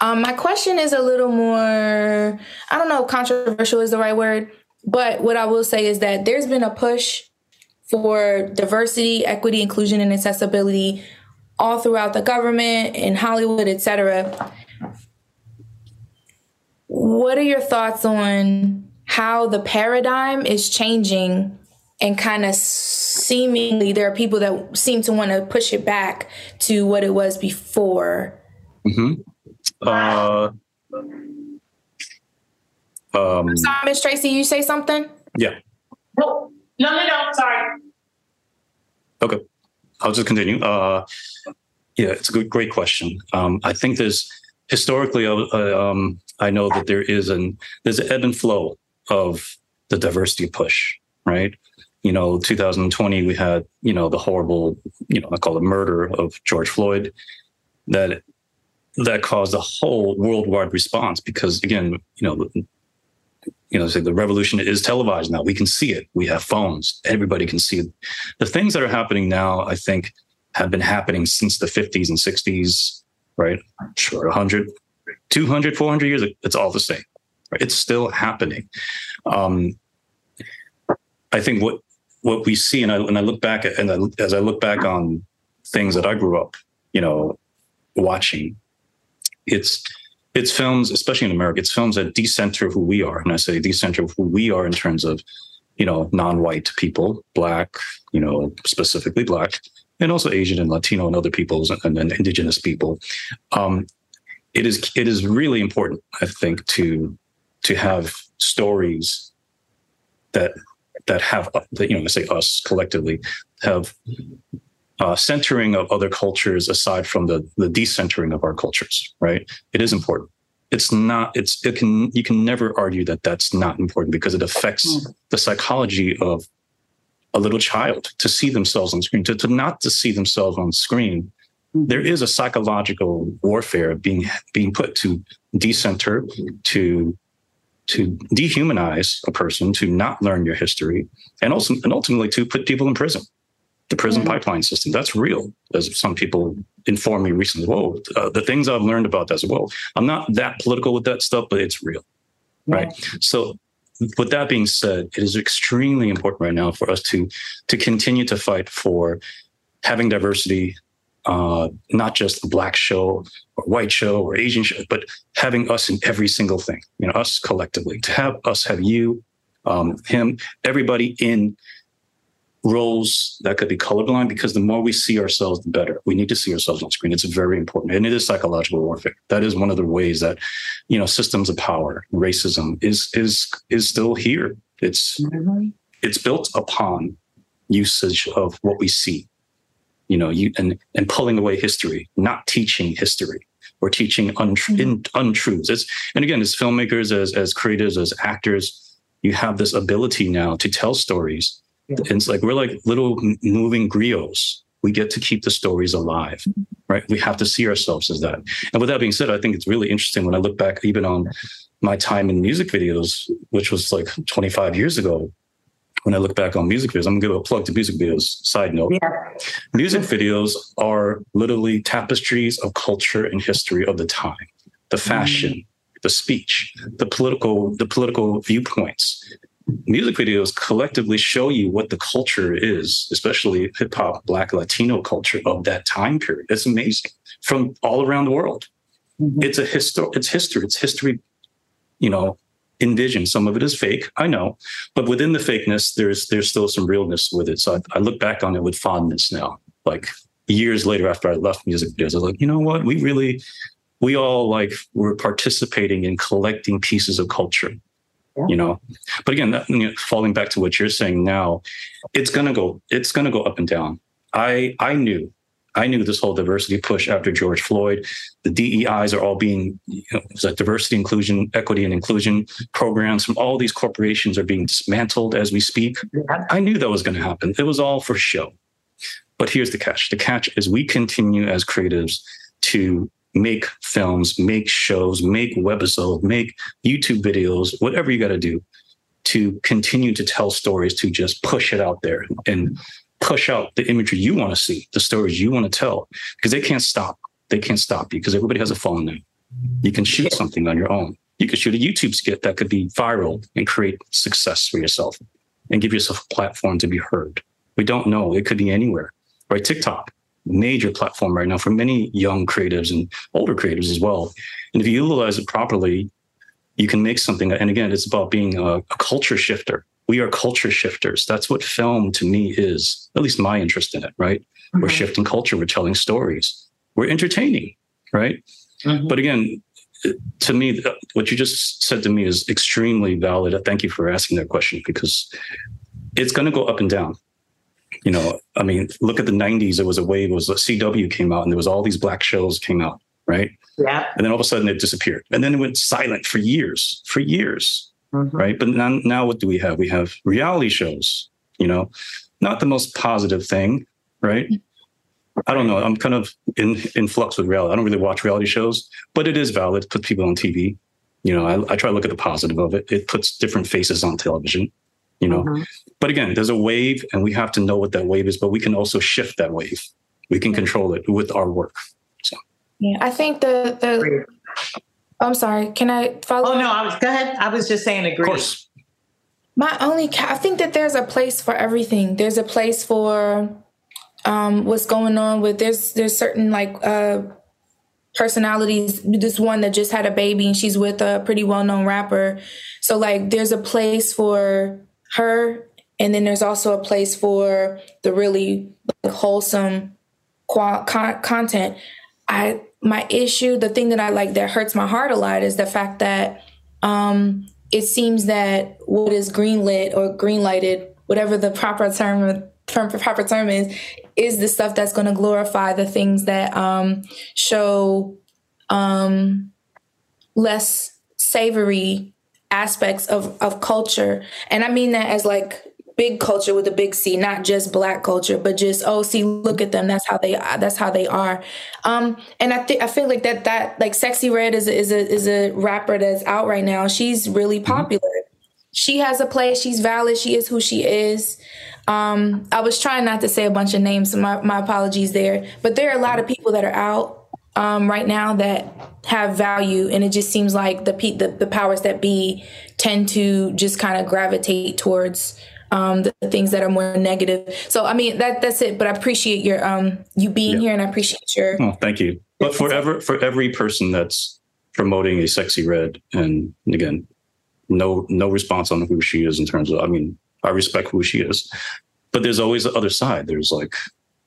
Um, my question is a little more, I don't know if controversial is the right word, but what I will say is that there's been a push for diversity, equity, inclusion, and accessibility all throughout the government, in Hollywood, etc. What are your thoughts on how the paradigm is changing and kind of seemingly there are people that seem to want to push it back to what it was before? Mm-hmm. Uh, um, sorry, Miss Tracy, you say something? Yeah. No, no, no, no. Sorry. Okay, I'll just continue. Uh, yeah, it's a good, great question. Um, I think there's historically, uh, um, I know that there is an there's an ebb and flow of the diversity push, right? You know, 2020 we had you know the horrible, you know, I call it murder of George Floyd. That that caused a whole worldwide response because again, you know, you know, say the revolution is televised now. We can see it. We have phones. Everybody can see it. The things that are happening now, I think, have been happening since the 50s and 60s, right? Sure, 100, 200, 400 years, it's all the same. Right? It's still happening. Um, I think what what we see, and I, and I look back at, and I, as I look back on things that I grew up, you know, watching it's it's films, especially in America, it's films that decenter who we are. And I say decenter who we are in terms of, you know, non-white people, black, you know, specifically black, and also Asian and Latino and other peoples and, and indigenous people. Um, it is it is really important, I think, to to have stories that that have that you know, I say us collectively have uh, centering of other cultures aside from the the decentering of our cultures right it is important it's not it's it can you can never argue that that's not important because it affects mm. the psychology of a little child to see themselves on screen to, to not to see themselves on screen mm. there is a psychological warfare being being put to decenter to to dehumanize a person to not learn your history and also and ultimately to put people in prison the prison mm-hmm. pipeline system. That's real, as some people informed me recently. Whoa, uh, the things I've learned about that as well. I'm not that political with that stuff, but it's real, yeah. right? So, with that being said, it is extremely important right now for us to to continue to fight for having diversity. Uh, not just a black show or white show or Asian show, but having us in every single thing. You know, us collectively to have us have you, um, him, everybody in roles that could be colorblind because the more we see ourselves, the better. We need to see ourselves on screen. It's very important. And it is psychological warfare. That is one of the ways that, you know, systems of power, racism is is is still here. It's mm-hmm. it's built upon usage of what we see. You know, you and and pulling away history, not teaching history or teaching untr- mm-hmm. untruths. It's, and again, as filmmakers, as as creators, as actors, you have this ability now to tell stories it's like we're like little moving griots. We get to keep the stories alive, right? We have to see ourselves as that. And with that being said, I think it's really interesting when I look back even on my time in music videos, which was like 25 years ago. When I look back on music videos, I'm gonna give a plug to music videos. Side note: yeah. music videos are literally tapestries of culture and history of the time, the fashion, mm. the speech, the political, the political viewpoints, music videos collectively show you what the culture is, especially hip hop, Black, Latino culture of that time period. It's amazing from all around the world. Mm-hmm. It's a history. It's history. It's history. You know, envisioned. Some of it is fake, I know, but within the fakeness, there's there's still some realness with it. So I, I look back on it with fondness now. Like years later, after I left music videos, I was like, you know what? We really, we all like were participating in collecting pieces of culture you know? But again that, you know, falling back to what you're saying now it's gonna go it's gonna go up and down. I i knew i knew this whole diversity push after george floyd. The deis are all being you know, like diversity inclusion equity and inclusion programs from all these corporations are being dismantled as we speak. I knew that was going to happen. It was all for show. But here's the catch. The catch is we continue as creatives to make films, make shows, make webisodes, make YouTube videos, whatever you got to do to continue to tell stories, to just push it out there and push out the imagery you want to see, the stories you want to tell, because they can't stop. They can't stop you because everybody has a phone now. You can shoot something on your own. You could shoot a YouTube skit that could be viral and create success for yourself and give yourself a platform to be heard. We don't know. It could be anywhere, right? TikTok major platform right now for many young creatives and older creatives as well. And if you utilize it properly, you can make something. And again, it's about being a, a culture shifter. We are culture shifters. That's what film to me is, at least my interest in it, right? Mm-hmm. We're shifting culture, we're telling stories, we're entertaining, right? Mm-hmm. But again, to me, what you just said to me is extremely valid. Thank you for asking that question because it's going to go up and down you know, I mean, look at the 90s. It was a wave, it was a CW came out and there was all these black shows came out, right? Yeah. And then all of a sudden it disappeared. And then it went silent for years, for years, mm-hmm. right? But now, now what do we have? We have reality shows, you know, not the most positive thing, right? I don't know. I'm kind of in, in flux with reality. I don't really watch reality shows, but it is valid to put people on TV. You know, I, I try to look at the positive of it. It puts different faces on television you know? Mm-hmm. but again there's a wave and we have to know what that wave is but we can also shift that wave. We can control it with our work so. Yeah i think the the i'm sorry can i follow oh no i was go ahead. I was just saying agree. Of course. My only i think that there's a place for everything. There's a place for um what's going on with there's there's certain like uh personalities. This one that just had a baby and she's with a pretty well-known rapper. So like there's a place for her. And then there's also a place for the really wholesome con- content. I my issue, the thing that I like that hurts my heart a lot is the fact that um, it seems that what is greenlit or greenlighted, whatever the proper term proper term is, is the stuff that's going to glorify the things that um, show um, less savory aspects of, of culture. And I mean that as like big culture with a big C, not just black culture, but just oh, see, look at them. That's how they that's how they are. Um, and I think I feel like that that like Sexyy Red is a, is a is a rapper that's out right now. She's really mm-hmm. popular. She has a place. She's valid. She is who she is. Um, I was trying not to say a bunch of names. So my my apologies there. But there are a lot of people that are out um, right now that have value, and it just seems like the, the the powers that be tend to just kind of gravitate towards um, the, the, things that are more negative. So I mean that that's it. But I appreciate your um you being yeah. here, and I appreciate your. Oh, thank you. But for ever for every person that's promoting a Sexyy Red, and again, no no response on who she is in terms of. I mean, I respect who she is, but there's always the other side. There's like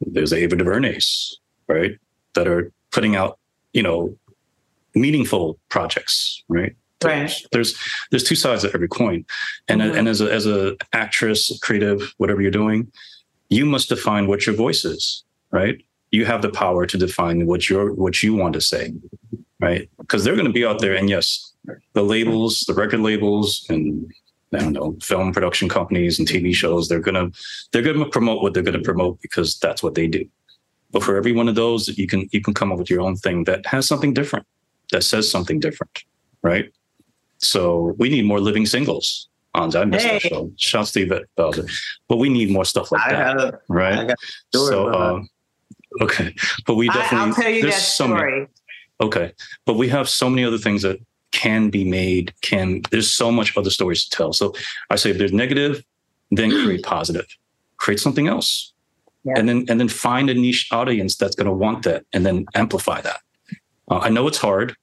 there's Ava DuVernay's, right? That are putting out, you know, meaningful projects, right? Right. There's there's two sides of every coin, and mm-hmm. and as a as a actress, creative, whatever you're doing, you must define what your voice is, right? You have the power to define what your what you want to say, right? Because they're going to be out there, and yes, the labels, the record labels, and I don't know, film production companies and TV shows, they're gonna they're gonna promote what they're gonna promote because that's what they do. But for every one of those, you can you can come up with your own thing that has something different, that says something different, right? So we need more living singles on I missed hey. that show. Shout Steve Bowser. But we need more stuff like I that, gotta, right? so um, okay, but we definitely. I, will tell you that story. Many, okay, but we have so many other things that can be made. Can there's so much other stories to tell. So I say if there's negative, then create positive. Create something else yeah. and then and then find a niche audience that's going to want that and then amplify that uh, i know it's hard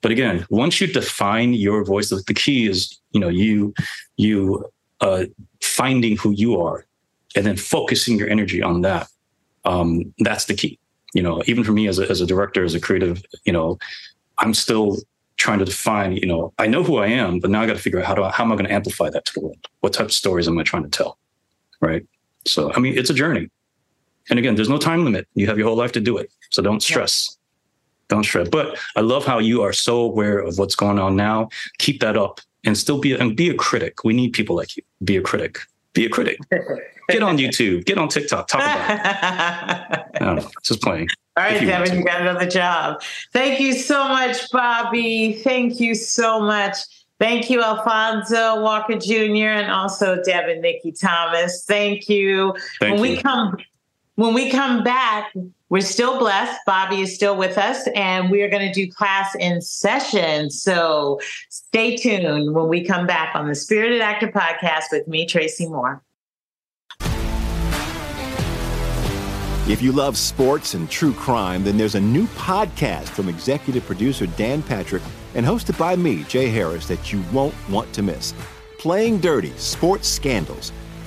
but again once you define your voice the key is you know you you uh, finding who you are and then focusing your energy on that um, that's the key you know even for me as a, as a director as a creative you know i'm still trying to define, you know, I know who I am, but now I got to figure out how do I, how am I going to amplify that to the world? What type of stories am I trying to tell? Right. So, I mean, it's a journey. And again, there's no time limit. You have your whole life to do it. So don't stress. Don't stress. But I love how you are so aware of what's going on now. Keep that up and still be and be a critic. We need people like you. Be a critic. Be a critic. Get on YouTube. Get on TikTok. Talk about it. [LAUGHS] no, just playing. All right, Devin, you got another job. Thank you so much, Bobby. Thank you so much. Thank you, Alfonso Walker Jr. and also Devin Nikki Thomas. Thank you. Thank when you. we come when we come back, we're still blessed. Bobby is still with us, and we are going to do class in session. So stay tuned when we come back on the Spirited Actor Podcast with me, Tracy Moore. If you love sports and true crime, then there's a new podcast from executive producer Dan Patrick and hosted by me, Jay Harris, that you won't want to miss. Playing Dirty Sports Scandals.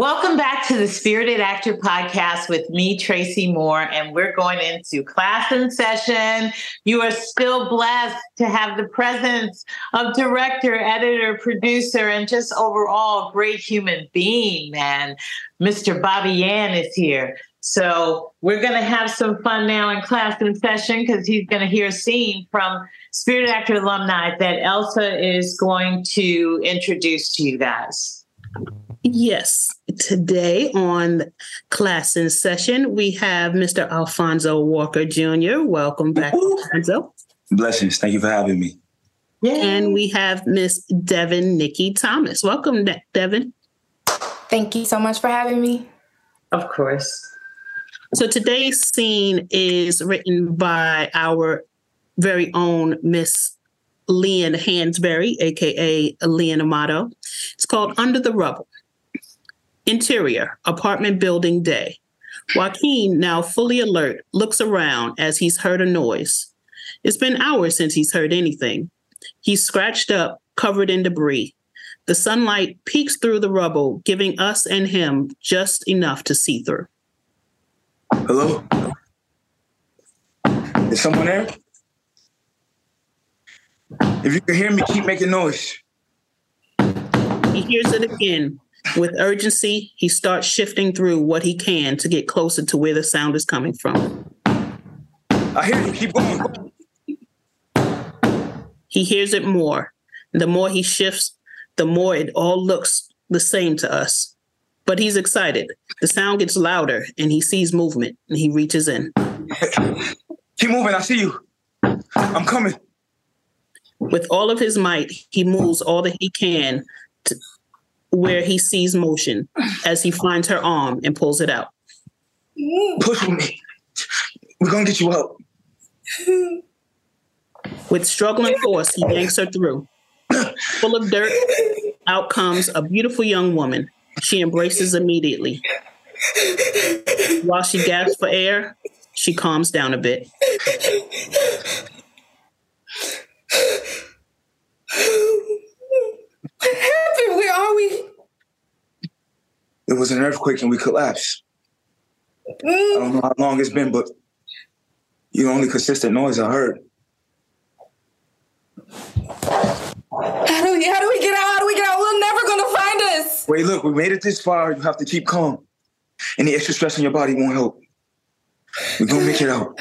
Welcome back to the Spirited Actor Podcast with me, Tracy Moore, and we're going into class in session. You are still blessed to have the presence of director, editor, producer, and just overall great human being, man. Mr. Bobby Yan is here. So we're going to have some fun now in class in session because he's going to hear a scene from Spirited Actor alumni that Elsa is going to introduce to you guys. Yes. Today on Class in Session, we have Mr. Alfonso Walker Jr. Welcome back, Alfonso. Blessings. Thank you for having me. And we have Miss Devin Nikki Thomas. Welcome, De- Devin. Thank you so much for having me. Of course. So today's scene is written by our very own Miss Leon Hansberry, aka Leon Amato. It's called Under the Rubble. Interior, apartment building day. Joaquin, now fully alert, looks around as he's heard a noise. It's been hours since he's heard anything. He's scratched up, covered in debris. The sunlight peeks through the rubble, giving us and him just enough to see through. Hello? Is someone there? If you can hear me, keep making noise. He hears it again. With urgency, he starts shifting through what he can to get closer to where the sound is coming from. I hear you. Keep going. He hears it more. The more he shifts, the more it all looks the same to us. But he's excited. The sound gets louder and he sees movement and he reaches in. Keep moving. I see you. I'm coming. With all of his might, he moves all that he can to where he sees motion as he finds her arm and pulls it out. Push with me. We're going to get you out. With struggling force, he yanks her through. Full of dirt, out comes a beautiful young woman. She embraces immediately. While she gasps for air, she calms down a bit. What happened? Where are we? It was an earthquake and we collapsed. I don't know how long it's been, but you're the only consistent noise I heard. How do we how do we get out? How do we get out? We're never gonna find us. Wait, look, we made it this far. You have to keep calm. Any extra stress in your body won't help. We're gonna make it out.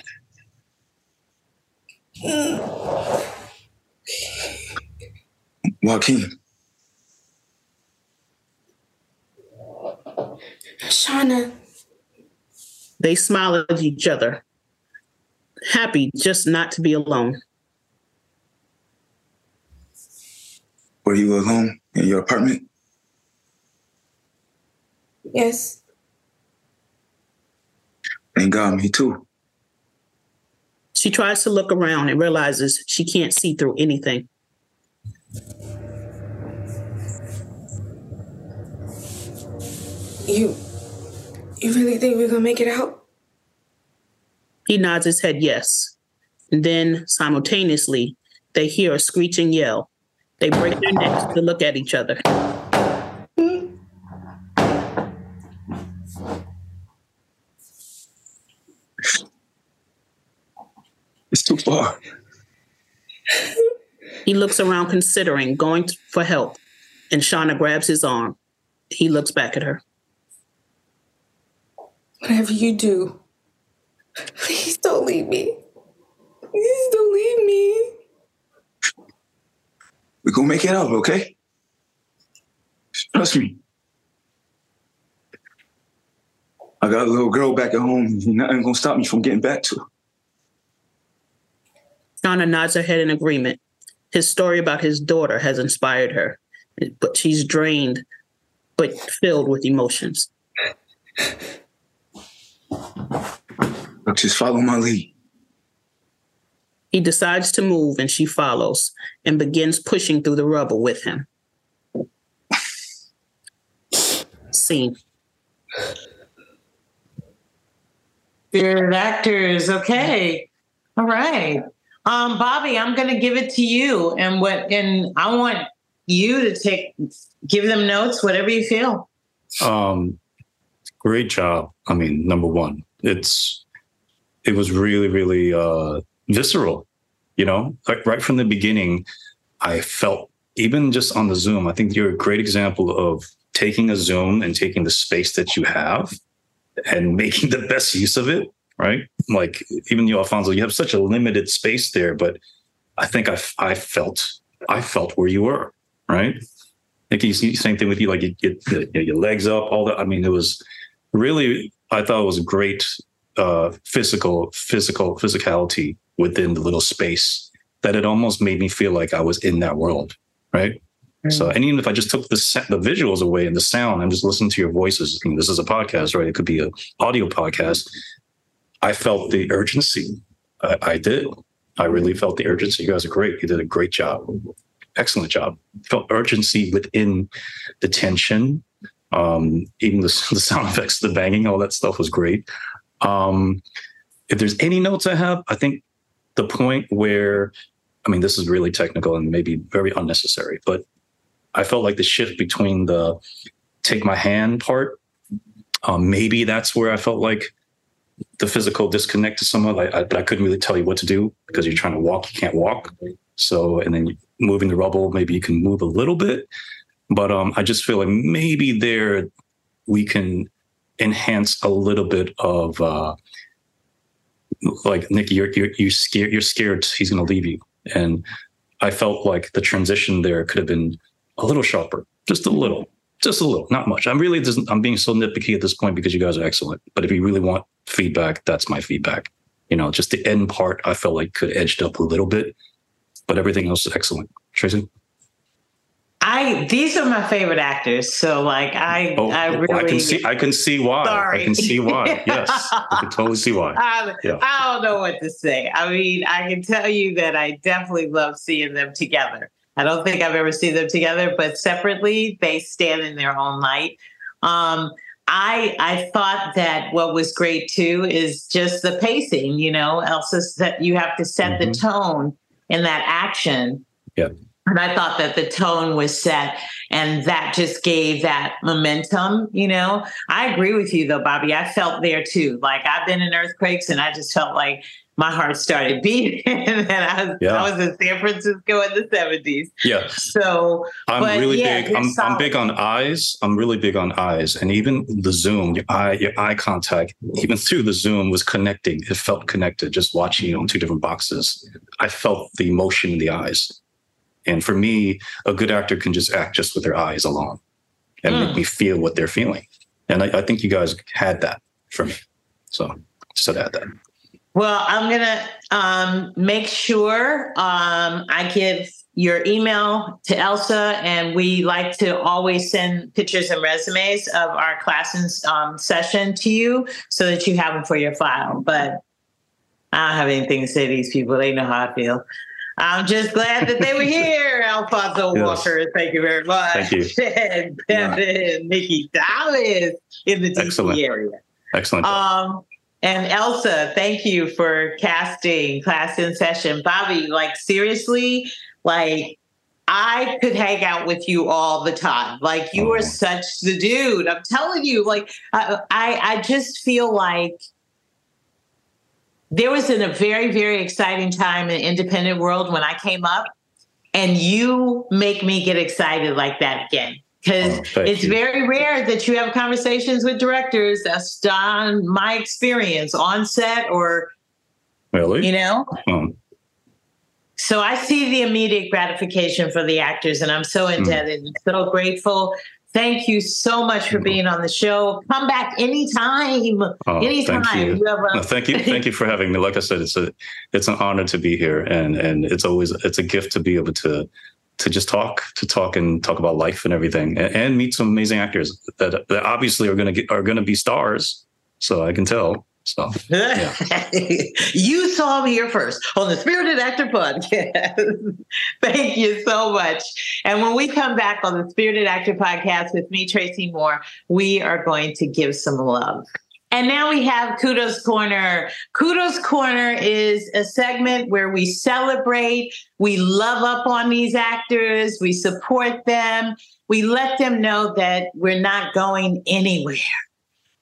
[SIGHS] Joaquin, Shauna. They smile at each other, happy just not to be alone. were you alone in your apartment? Yes. Thank God, me too. She tries to look around and realizes she can't see through anything. You you really think we're gonna make it out? He nods his head yes. And then simultaneously, they hear a screeching yell. They break their necks to look at each other. It's too far. He looks around, considering going for help, and Shauna grabs his arm. He looks back at her. Whatever you do, please don't leave me. Please don't leave me. We're gonna make it out, okay? Trust me. I got a little girl back at home. Nothing gonna stop me from getting back to her. Shauna nods her head in agreement. His story about his daughter has inspired her, but she's drained, but filled with emotions. Look, just follow my lead. He decides to move and she follows and begins pushing through the rubble with him. Scene. Spirit actors. Okay. All right. Um, Bobby, I'm going to give it to you, and what, and I want you to take, give them notes, whatever you feel. Um, great job. I mean, number one, it's it was really, really uh, visceral. You know, like right from the beginning, I felt even just on the Zoom. I think you're a great example of taking a Zoom and taking the space that you have and [LAUGHS] making the best use of it. Right, like even you, Alfonso, you have such a limited space there, but I think I I felt I felt where you were. Right, think you see same thing with you, like you get you know, your legs up, all that. I mean, it was really I thought it was a great uh, physical, physical, physicality within the little space that it almost made me feel like I was in that world, right? So, and even if I just took the the visuals away and the sound, I'm just listening to your voices. I mean, this is a podcast, right? It could be an audio podcast. I felt the urgency. I, I, did. I really felt the urgency. You guys are great. You did a great job. Excellent job. Felt urgency within the tension. Um, even the, [LAUGHS] the sound effects, the banging, all that stuff was great. Um, if there's any notes I have, I think the point where, I mean, this is really technical and maybe very unnecessary, but I felt like the shift between the take my hand part, um, maybe that's where I felt like the physical disconnect to someone. I, I, but I couldn't really tell you what to do because you're trying to walk, you can't walk. So, and then moving the rubble, maybe you can move a little bit. But um, I just feel like maybe there we can enhance a little bit of uh, like Nikki, you're you're you scared you're scared he's going to leave you, and I felt like the transition there could have been a little sharper, just a little, just a little, not much. I'm really I'm being so nitpicky at this point because you guys are excellent. But if you really want feedback, that's my feedback. You know, just the end part I felt like could edged up a little bit, but everything else is excellent. Tracy. I these are my favorite actors, so like I oh, I really I can see I can see why sorry. I can see why [LAUGHS] yes I can totally see why I, yeah. I don't know what to say. I mean I can tell you that I definitely love seeing them together. I don't think I've ever seen them together, but separately they stand in their own light. Um, I I thought that what was great too is just the pacing. You know, Elsa, that you have to set mm-hmm. the tone in that action. Yeah and I thought that the tone was set and that just gave that momentum, you know. I agree with you though, Bobby. I felt there too. Like I've been in earthquakes and I just felt like my heart started beating [LAUGHS] and I was, yeah. I was in San Francisco in the 70s. Yeah. So I'm really yeah, big. I'm, I'm, big on eyes. I'm really big on eyes. And even the Zoom, your eye, your eye contact, even through the Zoom was connecting. It felt connected just watching you on two different boxes. I felt the emotion in the eyes. And for me, a good actor can just act just with their eyes alone and mm. make me feel what they're feeling. And I, I, think you guys had that for me. So just to add that. Well, I'm gonna um, make sure um, I give your email to Elsa, and we like to always send pictures and resumes of our classes um, session to you so that you have them for your file. But I don't have anything to say to these people; they know how I feel. I'm just glad that they were [LAUGHS] here, Alfonso yes. Walker. Thank you very much. Thank you. [LAUGHS] and yeah. Nikki Dallas in the DC Excellent. area. Excellent. Um, and Elsa, thank you for casting Class in Session. Bobby, like seriously, like I could hang out with you all the time. Like you oh. are such the dude. I'm telling you, like I, I, I just feel like there was in a very, very exciting time in the independent world when I came up, and you make me get excited like that again. Because oh, it's you. very rare that you have conversations with directors. That's on my experience on set or, really? you know. Hmm. So I see the immediate gratification for the actors, and I'm so hmm. indebted mm. and so grateful. Thank you so much for being on the show. Come back anytime. Oh, anytime. Thank you. you a- no, thank you. Thank you for having me. Like I said, it's a it's an honor to be here, and and it's always it's a gift to be able to to just talk to talk and talk about life and everything, and, and meet some amazing actors that that obviously are gonna get are gonna be stars. So I can tell. So yeah. [LAUGHS] you saw me here first on the Spirited Actor Podcast. [LAUGHS] Thank you so much. And when we come back on the Spirited Actor Podcast with me, Tracy Moore, we are going to give some love. And now we have Kudos Corner. Kudos Corner is a segment where we celebrate, we love up on these actors, we support them, we let them know that we're not going anywhere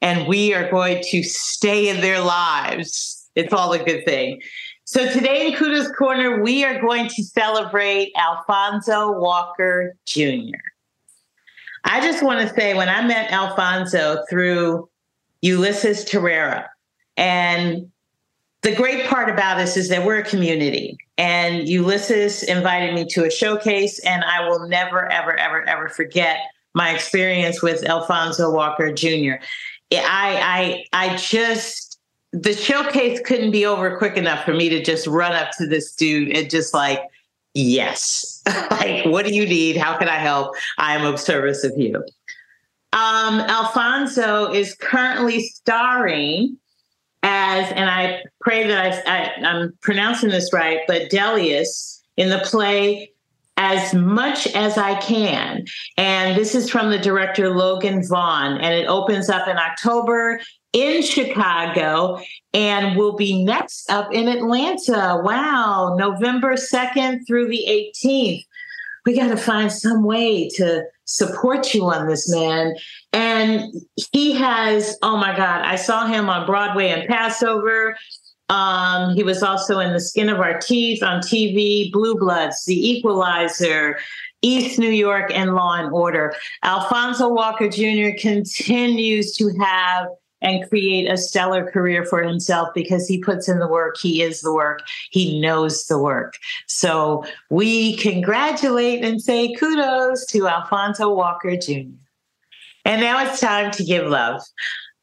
and we are going to stay in their lives. It's all a good thing. So today in Kudos Corner, we are going to celebrate Alfonso Walker Jr. I just want to say when I met Alfonso through Ulysses Terrera, and the great part about this is that we're a community. And Ulysses invited me to a showcase, and I will never, ever, ever, ever forget my experience with Alfonso Walker Jr. I I I just the showcase couldn't be over quick enough for me to just run up to this dude and just like, yes, [LAUGHS] like, what do you need? How can I help? I am of service of you. Um, Alfonso is currently starring as, and I pray that I, I, I'm pronouncing this right, but Delius in the play as much as I can. And this is from the director Logan Vaughn, and it opens up in October in Chicago and will be next up in Atlanta. Wow, November 2nd through the 18th. We got to find some way to support you on this, man. And he has, oh my God, I saw him on Broadway and Passover. Um, he was also in The Skin of Our Teeth on TV, Blue Bloods, The Equalizer, East New York, and Law and Order. Alfonso Walker Jr. continues to have and create a stellar career for himself because he puts in the work. He is the work. He knows the work. So we congratulate and say kudos to Alfonso Walker Jr. And now it's time to give love.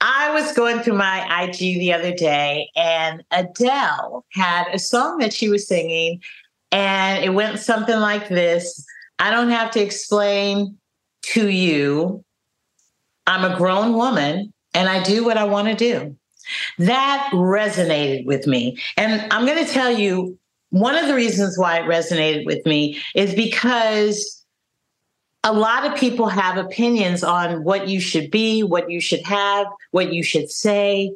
I was going through my IG the other day, and Adele had a song that she was singing, and it went something like this I don't have to explain to you. I'm a grown woman and I do what I want to do. That resonated with me. And I'm going to tell you one of the reasons why it resonated with me is because a lot of people have opinions on what you should be, what you should have, what you should say.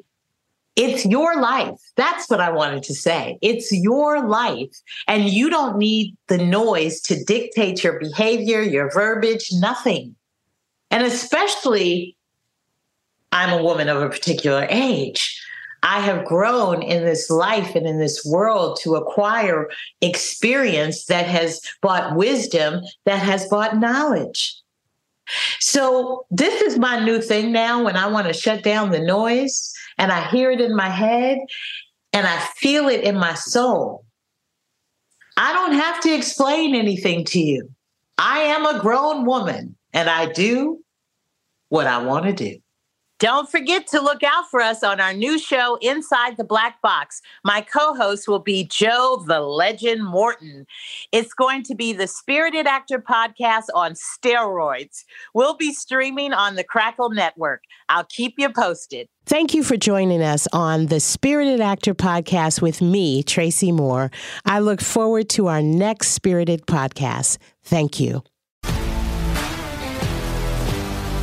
It's your life. That's what I wanted to say. It's your life. And you don't need the noise to dictate your behavior, your verbiage, nothing. And especially, I'm a woman of a particular age. I have grown in this life and in this world to acquire experience that has brought wisdom, that has brought knowledge. So, this is my new thing now when I want to shut down the noise and I hear it in my head and I feel it in my soul. I don't have to explain anything to you. I am a grown woman and I do what I want to do. Don't forget to look out for us on our new show, Inside the Black Box. My co host will be Joe the Legend Morton. It's going to be the Spirited Actor podcast on steroids. We'll be streaming on the Crackle Network. I'll keep you posted. Thank you for joining us on the Spirited Actor podcast with me, Tracy Moore. I look forward to our next Spirited podcast. Thank you.